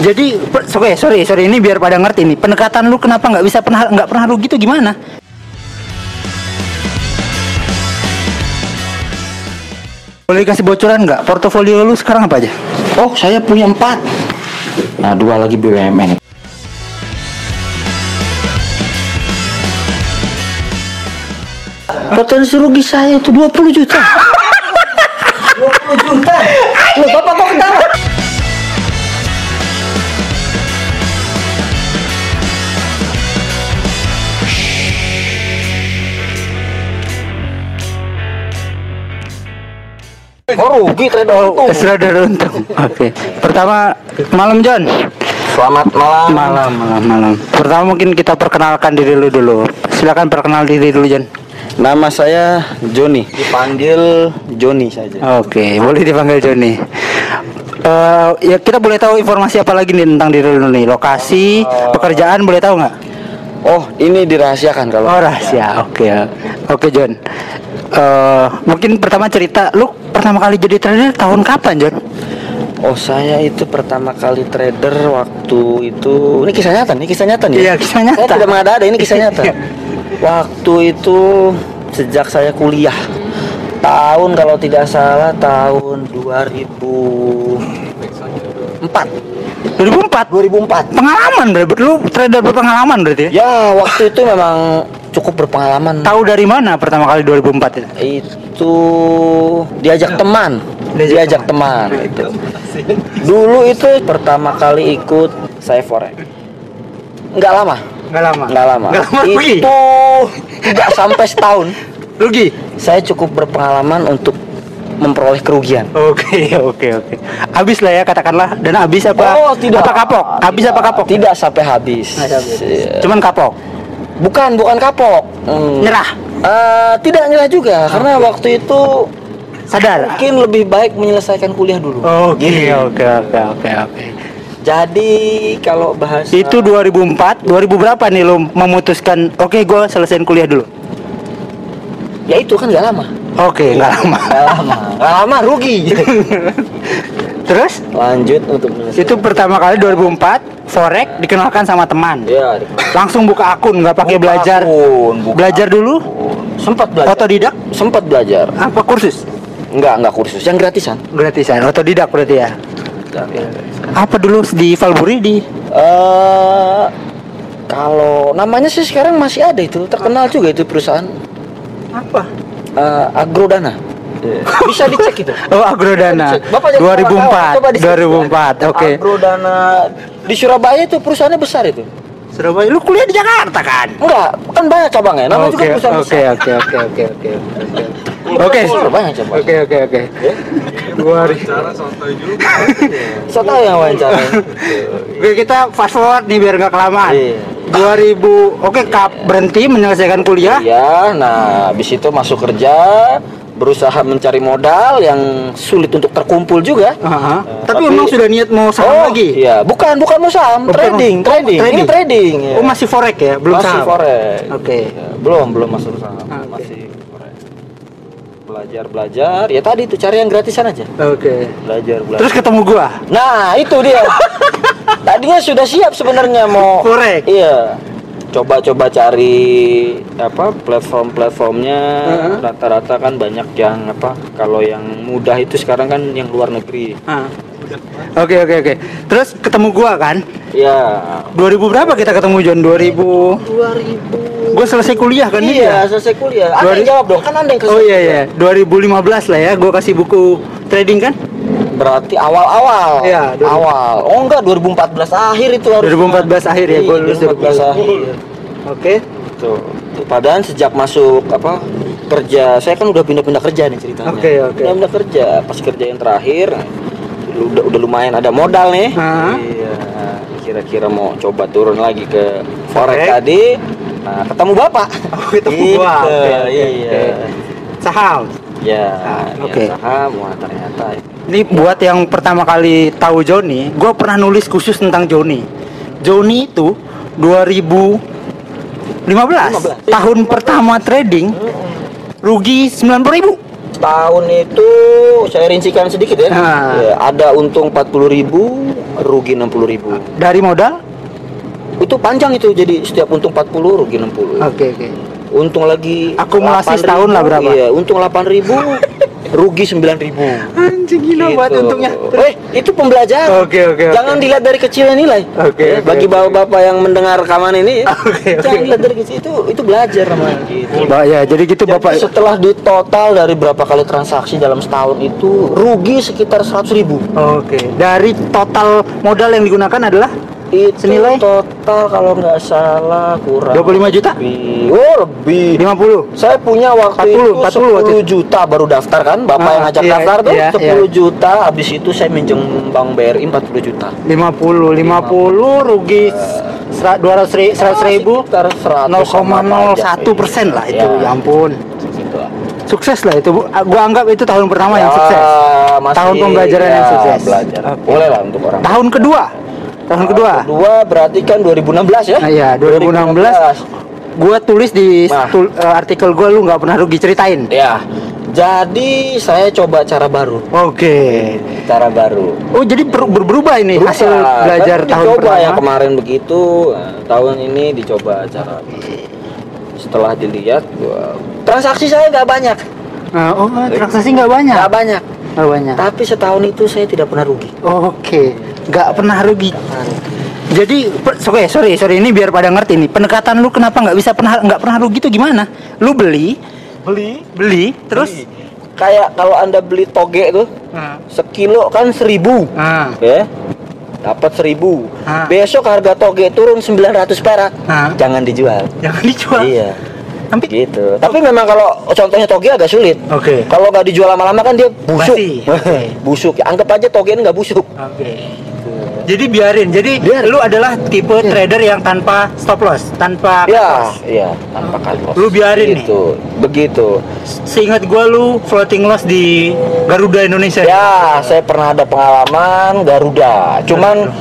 Jadi, oke sorry sorry ini biar pada ngerti nih. Pendekatan lu kenapa nggak bisa pernah nggak pernah rugi itu gimana? Boleh kasih bocoran nggak? Portofolio lu sekarang apa aja? Oh, saya punya empat. Nah, dua lagi BUMN. Potensi rugi saya itu 20 juta. 20 juta. Rugi trader untung. Ada untung. Oke. Pertama malam John. Selamat malam. Malam malam malam. Pertama mungkin kita perkenalkan diri lu dulu. Silakan perkenal diri dulu John. Nama saya Joni. Dipanggil Joni saja. Oke, boleh dipanggil Joni. Eh, ya kita boleh tahu informasi apa lagi nih tentang diri lu nih? Lokasi, pekerjaan boleh tahu nggak? Oh, ini dirahasiakan kalau. Oh rahasia. Oke, oke John. Eh, mungkin pertama cerita, lu pertama kali jadi trader tahun kapan John? Oh, saya itu pertama kali trader waktu itu. Ini kisah nyata nih, kisah nyata nih. Iya, kisah nyata. Saya tidak mengada-ada, ini kisah nyata. waktu itu sejak saya kuliah. Tahun kalau tidak salah tahun 2004. 2004. 2004. Pengalaman berarti lu trader berpengalaman berarti ya? Ya, waktu itu memang cukup berpengalaman. Tahu dari mana pertama kali 2004 itu? itu diajak teman Diajak diajak, teman, itu dulu itu pertama kali ikut saya forex nggak lama Enggak lama. nggak lama Nggak lama itu tidak sampai setahun Rugi. saya cukup berpengalaman untuk memperoleh kerugian Oke, oke, oke. Habis lah ya katakanlah dan habis apa? Oh, tidak. Apa kapok? Habis apa kapok? tidak sampai habis, Iya. Cuman kapok. bukan bukan kapok Hmm. Nyerah. Eh, tidak nyerah juga karena waktu itu Sadar. mungkin lebih baik menyelesaikan kuliah dulu Oke, oke, oke, oke, oke. Jadi kalau bahasa Itu 2004, 2000 berapa nih lo memutuskan oke gue selesaiin kuliah dulu. ya itu kan nggak lama. Oke, nggak lama. Nggak lama. Nggak lama rugi. Terus Lanjut untuk menyelesaikan. itu pertama kali 2004 forex dikenalkan sama teman. Ya, Langsung buka akun nggak pakai Buka belajar. akun, buka Belajar dulu sempat belajar. otodidak Sempat belajar. apa kursus? Enggak, enggak kursus, yang gratisan. Gratisan, otodidak berarti ya. Apa dulu di Valburi di Eh kalau namanya sih sekarang masih ada itu, terkenal juga itu perusahaan apa? Eh, Agrodana. Bisa dicek itu. Oh, Agrodana. Dicek. Bapak jangan salah kawan, 2004. coba dicek. 2004. Oke. Agrodana di Surabaya itu perusahaannya besar itu. Surabaya lu kuliah di Jakarta kan? Enggak, kan banyak cabangnya. Namanya juga Oke, perusahaan oke, besar. oke, oke, oke, oke, oke. Oke. Banyak cabang. Oke, oke, oke. Dua hari. Saya tahu yang wawancara. Oke, kita fast forward nih biar nggak kelamaan. Iya. 2000, oke, kap berhenti menyelesaikan kuliah. Iya, nah habis itu masuk kerja, berusaha mencari modal yang sulit untuk terkumpul juga. Aha. Eh, Tapi, emang sudah niat mau saham oh, lagi? Iya, bukan bukan mau saham, Oh, trading, bukan. trading. Oh, Ini trading. ya. Oh, masih forex ya, belum masih saham. forex. Oke. Ya, belum belum masuk saham, Ah, masih forex. Belajar belajar, ya tadi itu cari yang gratisan aja. Oke. Belajar belajar. Terus ketemu gua. Nah, itu dia. Tadinya sudah siap sebenarnya mau Forex. Iya. Coba-coba cari apa platform-platformnya Heeh. rata-rata kan banyak yang apa kalau yang mudah itu sekarang kan yang luar negeri. Oke, oke, oke. Terus ketemu gua kan? Ya. 2000 berapa kita ketemu John? 2000 2000. Gua selesai kuliah kan Iya, ya? selesai kuliah. Yang ri- jawab dong, kan Anda yang Oh iya iya, 2015 lah ya, gua kasih buku trading kan? Berarti awal-awal. Iya, 2000. awal. Oh enggak, 2014 akhir itu harus. 2014 akhir ya, Iya, lulus 2014 2014. akhir. Oke. Tuh. Padahal sejak masuk apa kerja, saya kan udah pindah-pindah kerja nih ceritanya. Oke, oke. Pindah-pindah kerja. Pas kerja yang terakhir, udah udah lumayan ada modal nih. Iya. Kira-kira mau coba turun lagi ke forex tadi. Nah, ketemu bapak. Oh, ketemu Gitu, gua. Oke, oke, iya. oke. Saham. Ya, Ah, ya, oke. saham, wah ternyata. Ini buat yang pertama kali tahu Joni, gua pernah nulis khusus tentang Joni. Joni itu 2015 15. tahun pertama trading rugi 90.000 ribu tahun itu saya rincikan sedikit ya. Ah. Ya, ada untung 40.000, rugi 60.000. Dari modal? Itu panjang itu jadi setiap untung 40 rugi 60. Oke oke. Untung lagi Akumulasi 8.000, setahun lah berapa? Iya, untung 8.000, rugi 9.000. Anjing gila banget Gitu. untungnya. Eh, itu pembelajaran. Oke, oke, oke. Jangan dilihat dari kecilnya nilai. Oke, Ya, oke, Bagi oke. bapak-bapak yang mendengar rekaman ini, oke. jangan dilihat dari kecil itu itu belajar namanya gitu. Mbak ya, jadi gitu Jadi Bapak. setelah ditotal dari berapa kali transaksi dalam setahun itu rugi sekitar 100 ribu. Oke. Dari total modal yang digunakan adalah Itu Senilai? total kalau nggak salah kurang 25 juta? lebih. Oh lebih. 50. Saya punya waktu 40, itu 40 waktu 10 juta baru daftar kan Bapak Ah, yang ngajak iya, daftar tuh iya, 10 iya. juta Habis itu saya minjem Bank BRI 40 juta 50 50 rugi sera- 200 ri- 100 ribu Sekitar 100 sama pajak. 0,01 persen lah itu Ya. ya ampun sukses lah itu. Ah, gua anggap itu tahun pertama yang Ya, sukses masih- Tahun pembelajaran yang ya, sukses. belajar. Oke. Boleh lah untuk orang tahun kedua tahun kedua? Kedua berarti kan 2016 ya? Ah, iya, 2016. gua tulis di Nah. tul- eh, artikel gua lu nggak pernah rugi ceritain. Ya Jadi saya coba cara baru. Oke. Cara baru. Oh jadi ber- ber- berubah ini hasil Berubah. belajar Kan tahun dicoba pertama? yang kemarin begitu nah, tahun ini dicoba cara setelah dilihat wah, transaksi saya nggak banyak. Ah, oh transaksi nggak banyak? nggak banyak nggak banyak tapi setahun itu saya tidak pernah rugi Oke, nggak pernah rugi. Jadi, per- sorry, sorry, sorry, ini biar pada ngerti nih. Pendekatan lu kenapa nggak bisa pernah nggak pernah rugi itu gimana? Lu beli, beli beli, terus, terus kayak kalau anda beli toge tuh Nah, sekilo kan seribu nah, ya dapat seribu Ah. besok harga toge turun 900 perak Ah. jangan dijual jangan dijual. iya Tapi, gitu tapi memang kalau contohnya toge agak sulit oke, Kalau nggak dijual lama-lama kan dia busuk. Basi. Oke. busuk. Ya, anggap aja toge ini nggak busuk. oke. Jadi biarin. Jadi Biarin. lu adalah tipe trader yang tanpa stop loss, tanpa Ya, loss. iya, tanpa cut loss. Lu biarin nih. Gitu, begitu. Seingat gua lu floating loss di Garuda Indonesia. Ya, saya pernah ada pengalaman Garuda. Cuman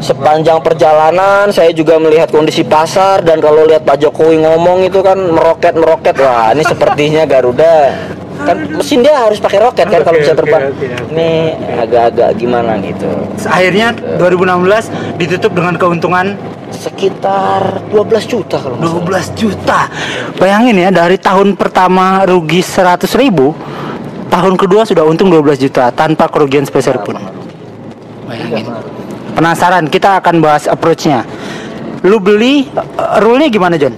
sepanjang perjalanan saya juga melihat kondisi pasar dan kalau lihat Pak Jokowi ngomong itu kan meroket meroket wah ini sepertinya Garuda kan mesin dia harus pakai roket kan kalau Oke, bisa terbang oke, oke. ini agak-agak gimana gitu Akhirnya 2016 ditutup dengan keuntungan sekitar 12 juta kalau nggak salah. 12 juta. Bayangin ya dari tahun pertama rugi 100 ribu, tahun kedua sudah untung 12 juta tanpa kerugian sepeser pun. Bayangin. Penasaran? Kita akan bahas approach-nya. Lu beli uh, rule-nya gimana John?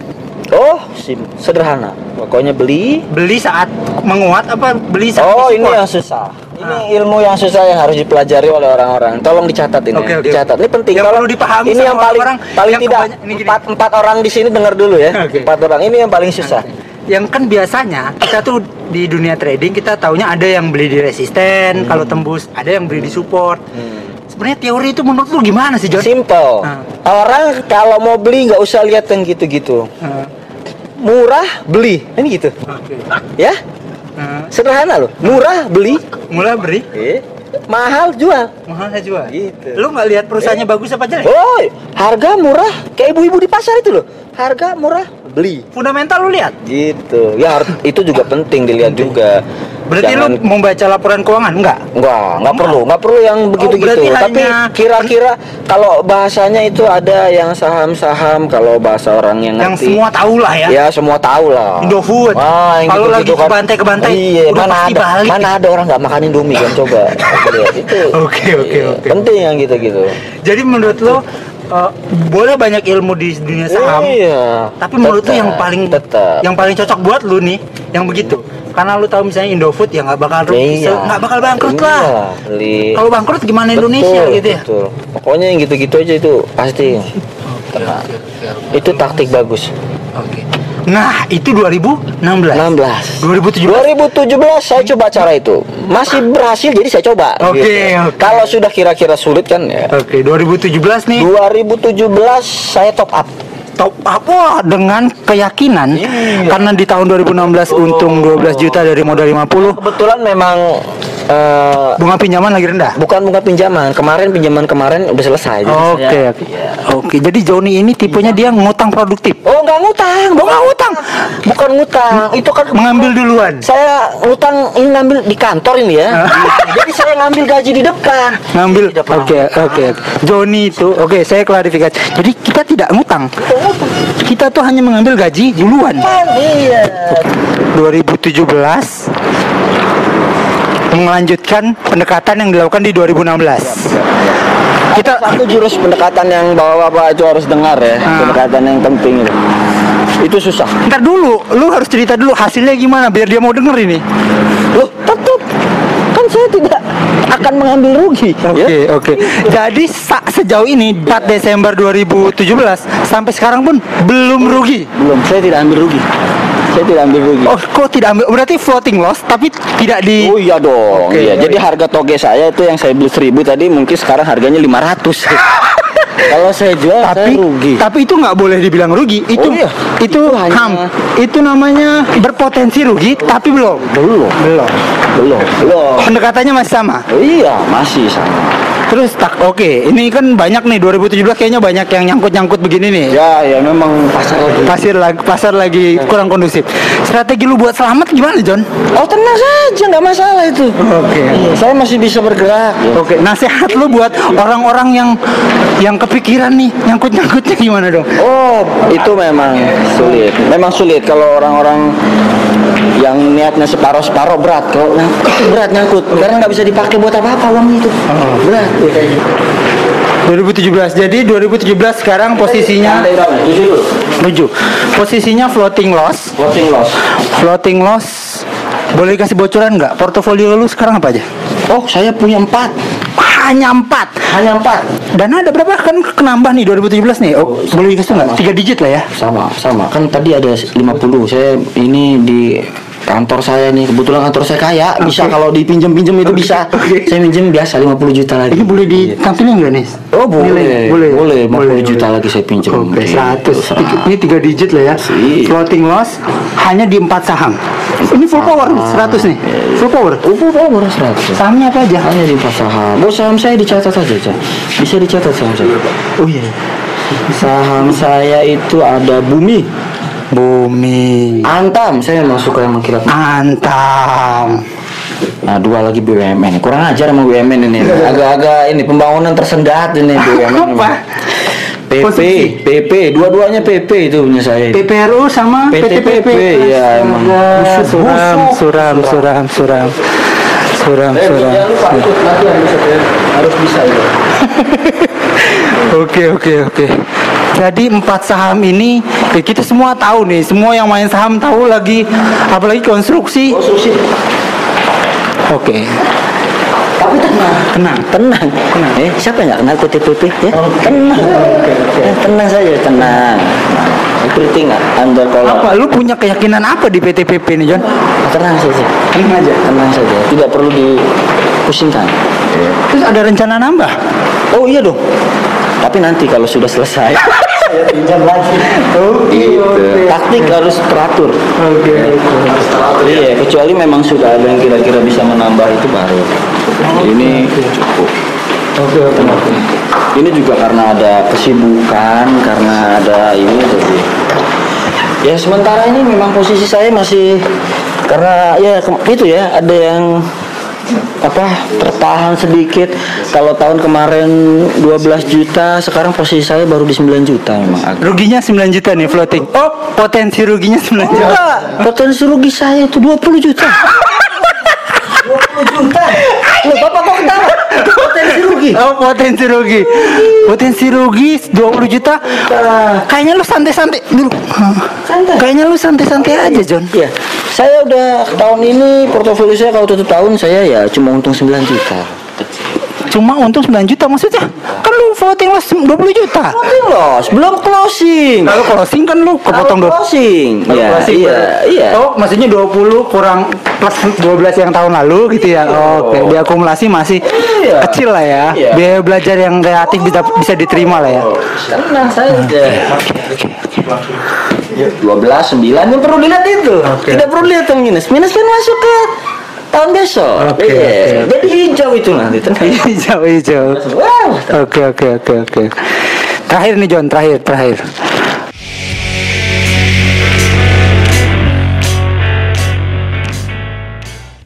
Oh, sim sederhana. Pokoknya beli. Beli saat menguat apa beli saat Oh, ini yang susah. Ini ilmu yang susah yang harus dipelajari oleh orang-orang. Tolong dicatat ini. Oke, ya. oke. Dicatat. Ini penting. Yang Kalau- perlu dipahami Ini yang paling orang-orang paling yang tidak empat empat orang di sini dengar dulu ya. Oke. Empat orang. Ini yang paling susah. Yang kan biasanya kita tuh di dunia trading kita taunya ada yang beli di resisten kalau tembus, ada yang beli di support. Hmm. Sebenarnya teori itu menurut lu gimana sih John? Simple. Ah. Orang kalau mau beli nggak usah lihat yang gitu-gitu. Uh, Murah beli. Ini gitu. Oke. Ya, Uh, sederhana loh. Murah beli. mulai beri, Eh, mahal jual. mahal saya jual. Gitu. Lu nggak lihat perusahaannya bagus apa jelek? Oh, harga murah kayak ibu-ibu di pasar itu loh. Harga murah beli. Fundamental lu lihat. Gitu. Ya itu juga penting dilihat juga. Berarti Jangan- lu membaca laporan keuangan enggak? Enggak, enggak perlu, enggak perlu yang begitu-gitu. berarti Tapi hanya- kira-kira kalau bahasanya itu ada yang saham-saham kalau bahasa orang yang Yang ngerti. semua tahu lah ya. Ya semua tahu lah. Indofood. Yang Kalau lagi kebantai-kebantai, Iya, udah mana ada, balik. mana ada orang nggak makan Indomie kan coba. Itu. Oke, oke, Iya, oke. Penting yang gitu-gitu. Jadi menurut lu uh, boleh banyak ilmu di dunia saham, Iya. tapi menurut lu Tetap, yang paling tetap. yang paling cocok buat lu nih yang begitu. Karena lu tahu misalnya Indofood ya nggak bakal rugi, Iya. nggak bakal bangkrut Iya, lah. Kalau bangkrut gimana Indonesia Betul, gitu ya? betul. Pokoknya yang gitu-gitu aja itu pasti. Kena. Itu taktik bagus. Oke. Nah, itu 2016. 16. 2017. 2017 saya coba cara itu. Masih berhasil jadi saya coba. Oke, gitu. oke. Kalau sudah kira-kira sulit kan ya. Oke, 2017 nih 2017 saya top up. Top up wah dengan keyakinan Iya. karena di tahun 2016 untung 12 juta dari modal 50. Kebetulan memang eh, Bunga pinjaman lagi rendah. bukan bunga pinjaman. Kemarin pinjaman kemarin udah selesai. Jadi Oke, saya- oke. Oke, jadi Joni ini tipenya dia ngutang produktif. Oh, nggak ngutang, bukan ngutang. Bukan ngutang. Itu kan Mengambil duluan. saya ngutang ini ngambil di kantor ini ya. Jadi saya ngambil gaji di depan. Ngambil. Oke, oke. Joni itu, oke, saya klarifikasi. Jadi kita tidak ngutang. Kita tuh hanya mengambil gaji duluan. Iya. 2017 melanjutkan pendekatan yang dilakukan di 2016. Kita satu jurus pendekatan yang bapak-bapak itu harus dengar ya. Ah. Pendekatan yang penting itu. Itu susah. Ntar dulu, lu harus cerita dulu hasilnya gimana biar dia mau denger ini. Loh, tetap kan saya tidak akan mengambil rugi. Oke, ya. oke. Jadi sa- sejauh ini 4 Desember 2017 sampai sekarang pun belum rugi. Belum, saya tidak ambil rugi. Saya tidak ambil rugi. Oh, kok tidak ambil? Berarti floating loss tapi tidak di Oh iya dong. Oke, iya. oh Jadi harga toge saya itu yang saya beli 1000 tadi mungkin sekarang harganya 500. Kalau saya jual tapi saya rugi. tapi itu nggak boleh dibilang rugi. Itu Oh iya. itu, Itu hanya- ham. Itu namanya berpotensi rugi tapi belum. Belum. Belum. Belum. Belum. Pendekatannya masih sama. Oh, iya, masih sama. Terus tak oke, ini kan banyak nih 2017 kayaknya banyak yang nyangkut-nyangkut begini nih. Ya, ya memang pasar lagi. Pasir lagi pasar lagi kurang kondusif. Strategi lu buat selamat gimana, John? Oh tenang saja, nggak masalah itu. Oke. Iya, saya masih bisa bergerak. ya. Oke, nasihat lu buat orang-orang yang yang kepikiran nih nyangkut-nyangkutnya gimana dong? Oh, itu memang sulit. Memang sulit kalau orang-orang yang niatnya separoh-separoh berat. Kalau berat nyangkut, karena nggak bisa dipakai buat apa-apa uang itu. Berat. 2017. Jadi 2017 sekarang posisinya 7. Posisinya floating loss. Floating loss. Floating loss. Boleh kasih bocoran nggak? Portofolio lu sekarang apa aja? Oh, saya punya empat. Hanya 4. Hanya empat. Dana ada berapa kan kenambah nih 2017 nih? Oh, boleh dikasih nggak? Tiga digit lah ya. Sama, sama. Kan tadi ada 50. Saya ini di kantor saya nih kebetulan kantor saya kaya bisa kalau dipinjem-pinjem itu bisa saya minjem biasa 50 juta lagi Ini boleh ditampilin nggak nih? Oh boleh, Nilai? boleh, boleh, 50 boleh, juta boleh. lagi saya pinjam. Oke, Gitu. 100. Ini tiga digit lah ya. Iya. Floating loss hanya di empat saham. Ini full power 100 nih. Full power. Oh, power 100. Sahamnya apa aja? Hanya di empat saham. Oh, saham saya dicatat saja, Cak. Bisa dicatat saham saya. Oh iya. Saham saya itu ada Bumi, Bumi. Antam. Saya memang suka yang mengkira. Antam. Nah, dua lagi BUMN. Kurang ajar sama BUMN ini. Agak-agak ini pembangunan tersendat ini BUMN. Apa? PP, Posisi. PP, dua-duanya PP itu punya saya. PPRU sama PTPP, PTPP. ya, emang. Suram, suram, suram, suram. Suram, Eh, suram. bisa ya. harus bisa itu. Oke oke oke. Jadi empat saham ini ya kita semua tahu nih, semua yang main saham tahu lagi, apalagi konstruksi. Konstruksi. Oke, Tapi tenang. tenang. Tenang. Tenang. Eh, siapa yang nggak kenal PTPP ya? Oke. Tenang. Oke, oke. Eh, tenang saja, tenang. Everything under kalau Apa? Lu punya keyakinan apa di PTPP nih, John? tenang saja. Tenang aja. Tenang saja. Tidak perlu dipusingkan. Terus ada rencana nambah? Oh iya dong. Tapi nanti kalau sudah selesai saya pinjam lagi. Oke, Gitu. oke. Taktik harus teratur. Oke. Iya, kecuali memang sudah ada yang kira-kira bisa menambah itu baru. Ini cukup. Oke, oke. Ini juga karena ada kesibukan, karena ada ini jadi. Ya sementara ini memang posisi saya masih karena ya itu ya ada yang apa tertahan sedikit kalau tahun kemarin 12 juta sekarang posisi saya baru di 9 juta memang agak Ruginya 9 juta nih floating. Oh, potensi ruginya 9 juta. enggak potensi rugi saya itu 20 juta 20 juta Loh, bapak kok ketawa potensi rugi Oh, potensi rugi. Potensi rugi 20 juta. Kayaknya lu santai-santai dulu. Santai. Kayaknya lu santai-santai aja, John. Iya, saya udah tahun ini portofolio saya kalau tutup tahun saya ya cuma untung 9 juta. Cuma untung 9 juta maksudnya. Kan lu voting loss 20 juta. Closing loss, belum closing. Kalau closing kan lu kepotong 20. closing. Iya, closing iya, iya. Oh, maksudnya 20 kurang plus 12 yang tahun lalu gitu ya. Oke, diakumulasi masih Iya. kecil lah ya. Iya. Biaya belajar yang relatif bisa bisa diterima lah ya. Tenang saja. Oke, oke, oke. 12 9 yang perlu dilihat itu. Tidak perlu lihat yang minus. Minus kan masuk ke tahun besok. Oke, Iya. oke, oke. Jadi hijau itu nanti. hijau hijau. Oke oke oke oke. Terakhir nih John, terakhir terakhir.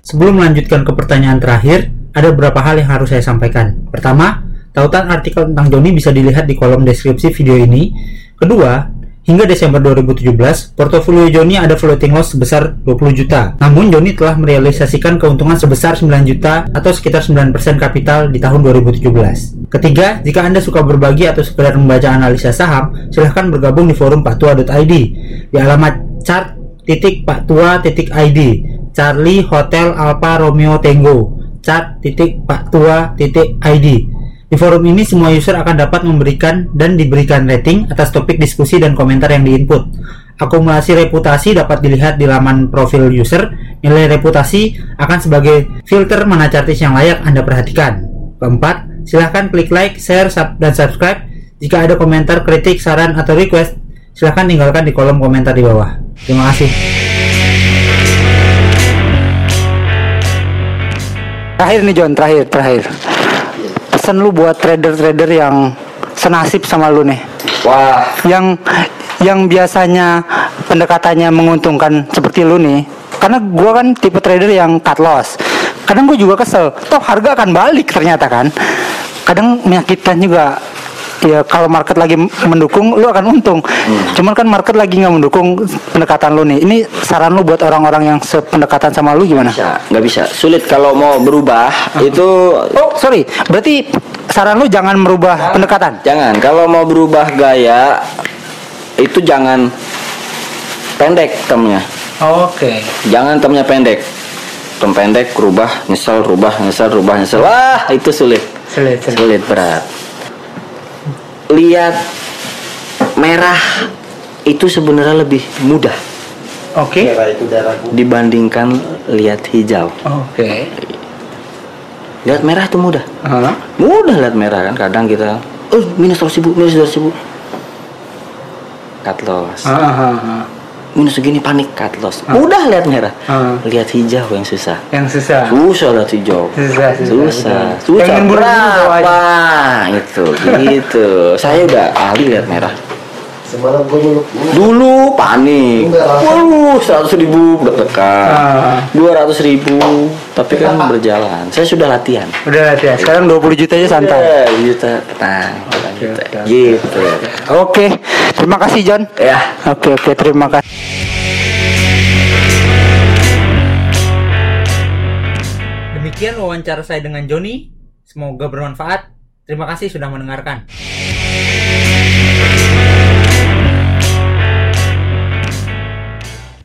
Sebelum melanjutkan ke pertanyaan terakhir, ada beberapa hal yang harus saya sampaikan. Pertama, tautan artikel tentang Joni bisa dilihat di kolom deskripsi video ini. Kedua, hingga Desember 2017, portofolio Joni ada floating loss sebesar 20 juta. Namun Joni telah merealisasikan keuntungan sebesar 9 juta atau sekitar 9% kapital di tahun 2017. Ketiga, jika Anda suka berbagi atau sekedar membaca analisa saham, silahkan bergabung di forum paktua.id di alamat chart.paktua.id Charlie Hotel Alpha Romeo Tango chart.paktua.id Di forum ini semua user akan dapat memberikan dan diberikan rating atas topik diskusi dan komentar yang diinput. Akumulasi reputasi dapat dilihat di laman profil user. Nilai reputasi akan sebagai filter mana chartis yang layak Anda perhatikan. Keempat, silahkan klik like, share, sub- dan subscribe. Jika ada komentar, kritik, saran, atau request, silahkan tinggalkan di kolom komentar di bawah. Terima kasih. Terakhir nih John, terakhir terakhir. Pesan lu buat trader-trader yang senasib sama lu nih. Wah. yang yang biasanya pendekatannya menguntungkan seperti lu nih. Karena gua kan tipe trader yang cut loss. Kadang gue juga kesel. Toh harga akan balik ternyata kan. Kadang menyakitkan juga ya kalau market lagi mendukung lu akan untung cuman kan market lagi nggak mendukung pendekatan lu nih ini saran lu buat orang-orang yang sependekatan sama lu gimana Bisa, nggak bisa. Sulit kalau mau berubah itu oh sorry berarti saran lu jangan merubah pendekatan jangan. Kalau mau berubah gaya itu jangan pendek temnya. oke Jangan temnya pendek. Tem pendek rubah, nyesel, rubah, nyesel, rubah, nyesel. Wah, itu sulit. sulit sulit Sulit berat. Lihat merah itu sebenarnya lebih mudah oke dibandingkan lihat hijau. oke Lihat merah itu mudah. Hah? Mudah lihat merah kan. Kadang kita, oh minus 100 ribu, minus 200 ribu. Cut loss. Ah. Minus segini panik cut loss. Mudah lihat merah. Ah. Lihat hijau yang susah. Yang susah. Susah lihat hijau. Susah, susah, Susah. betul. Susah. Pengen Berapa? Itu, gitu. Saya udah ahli lihat merah. Semalam gue meluk Dulu panik. Waduh, 100 ribu deg-degan. Ah. 200 ribu. Tapi kan berjalan. Saya sudah latihan. Udah latihan. Sekarang 20 juta aja santai. Ya, juta tenang. juta. oke. Gitu. Oke, terima kasih John. Ya. Oke oke terima kasih. Demikian wawancara saya dengan Joni. Semoga bermanfaat. Terima kasih sudah mendengarkan.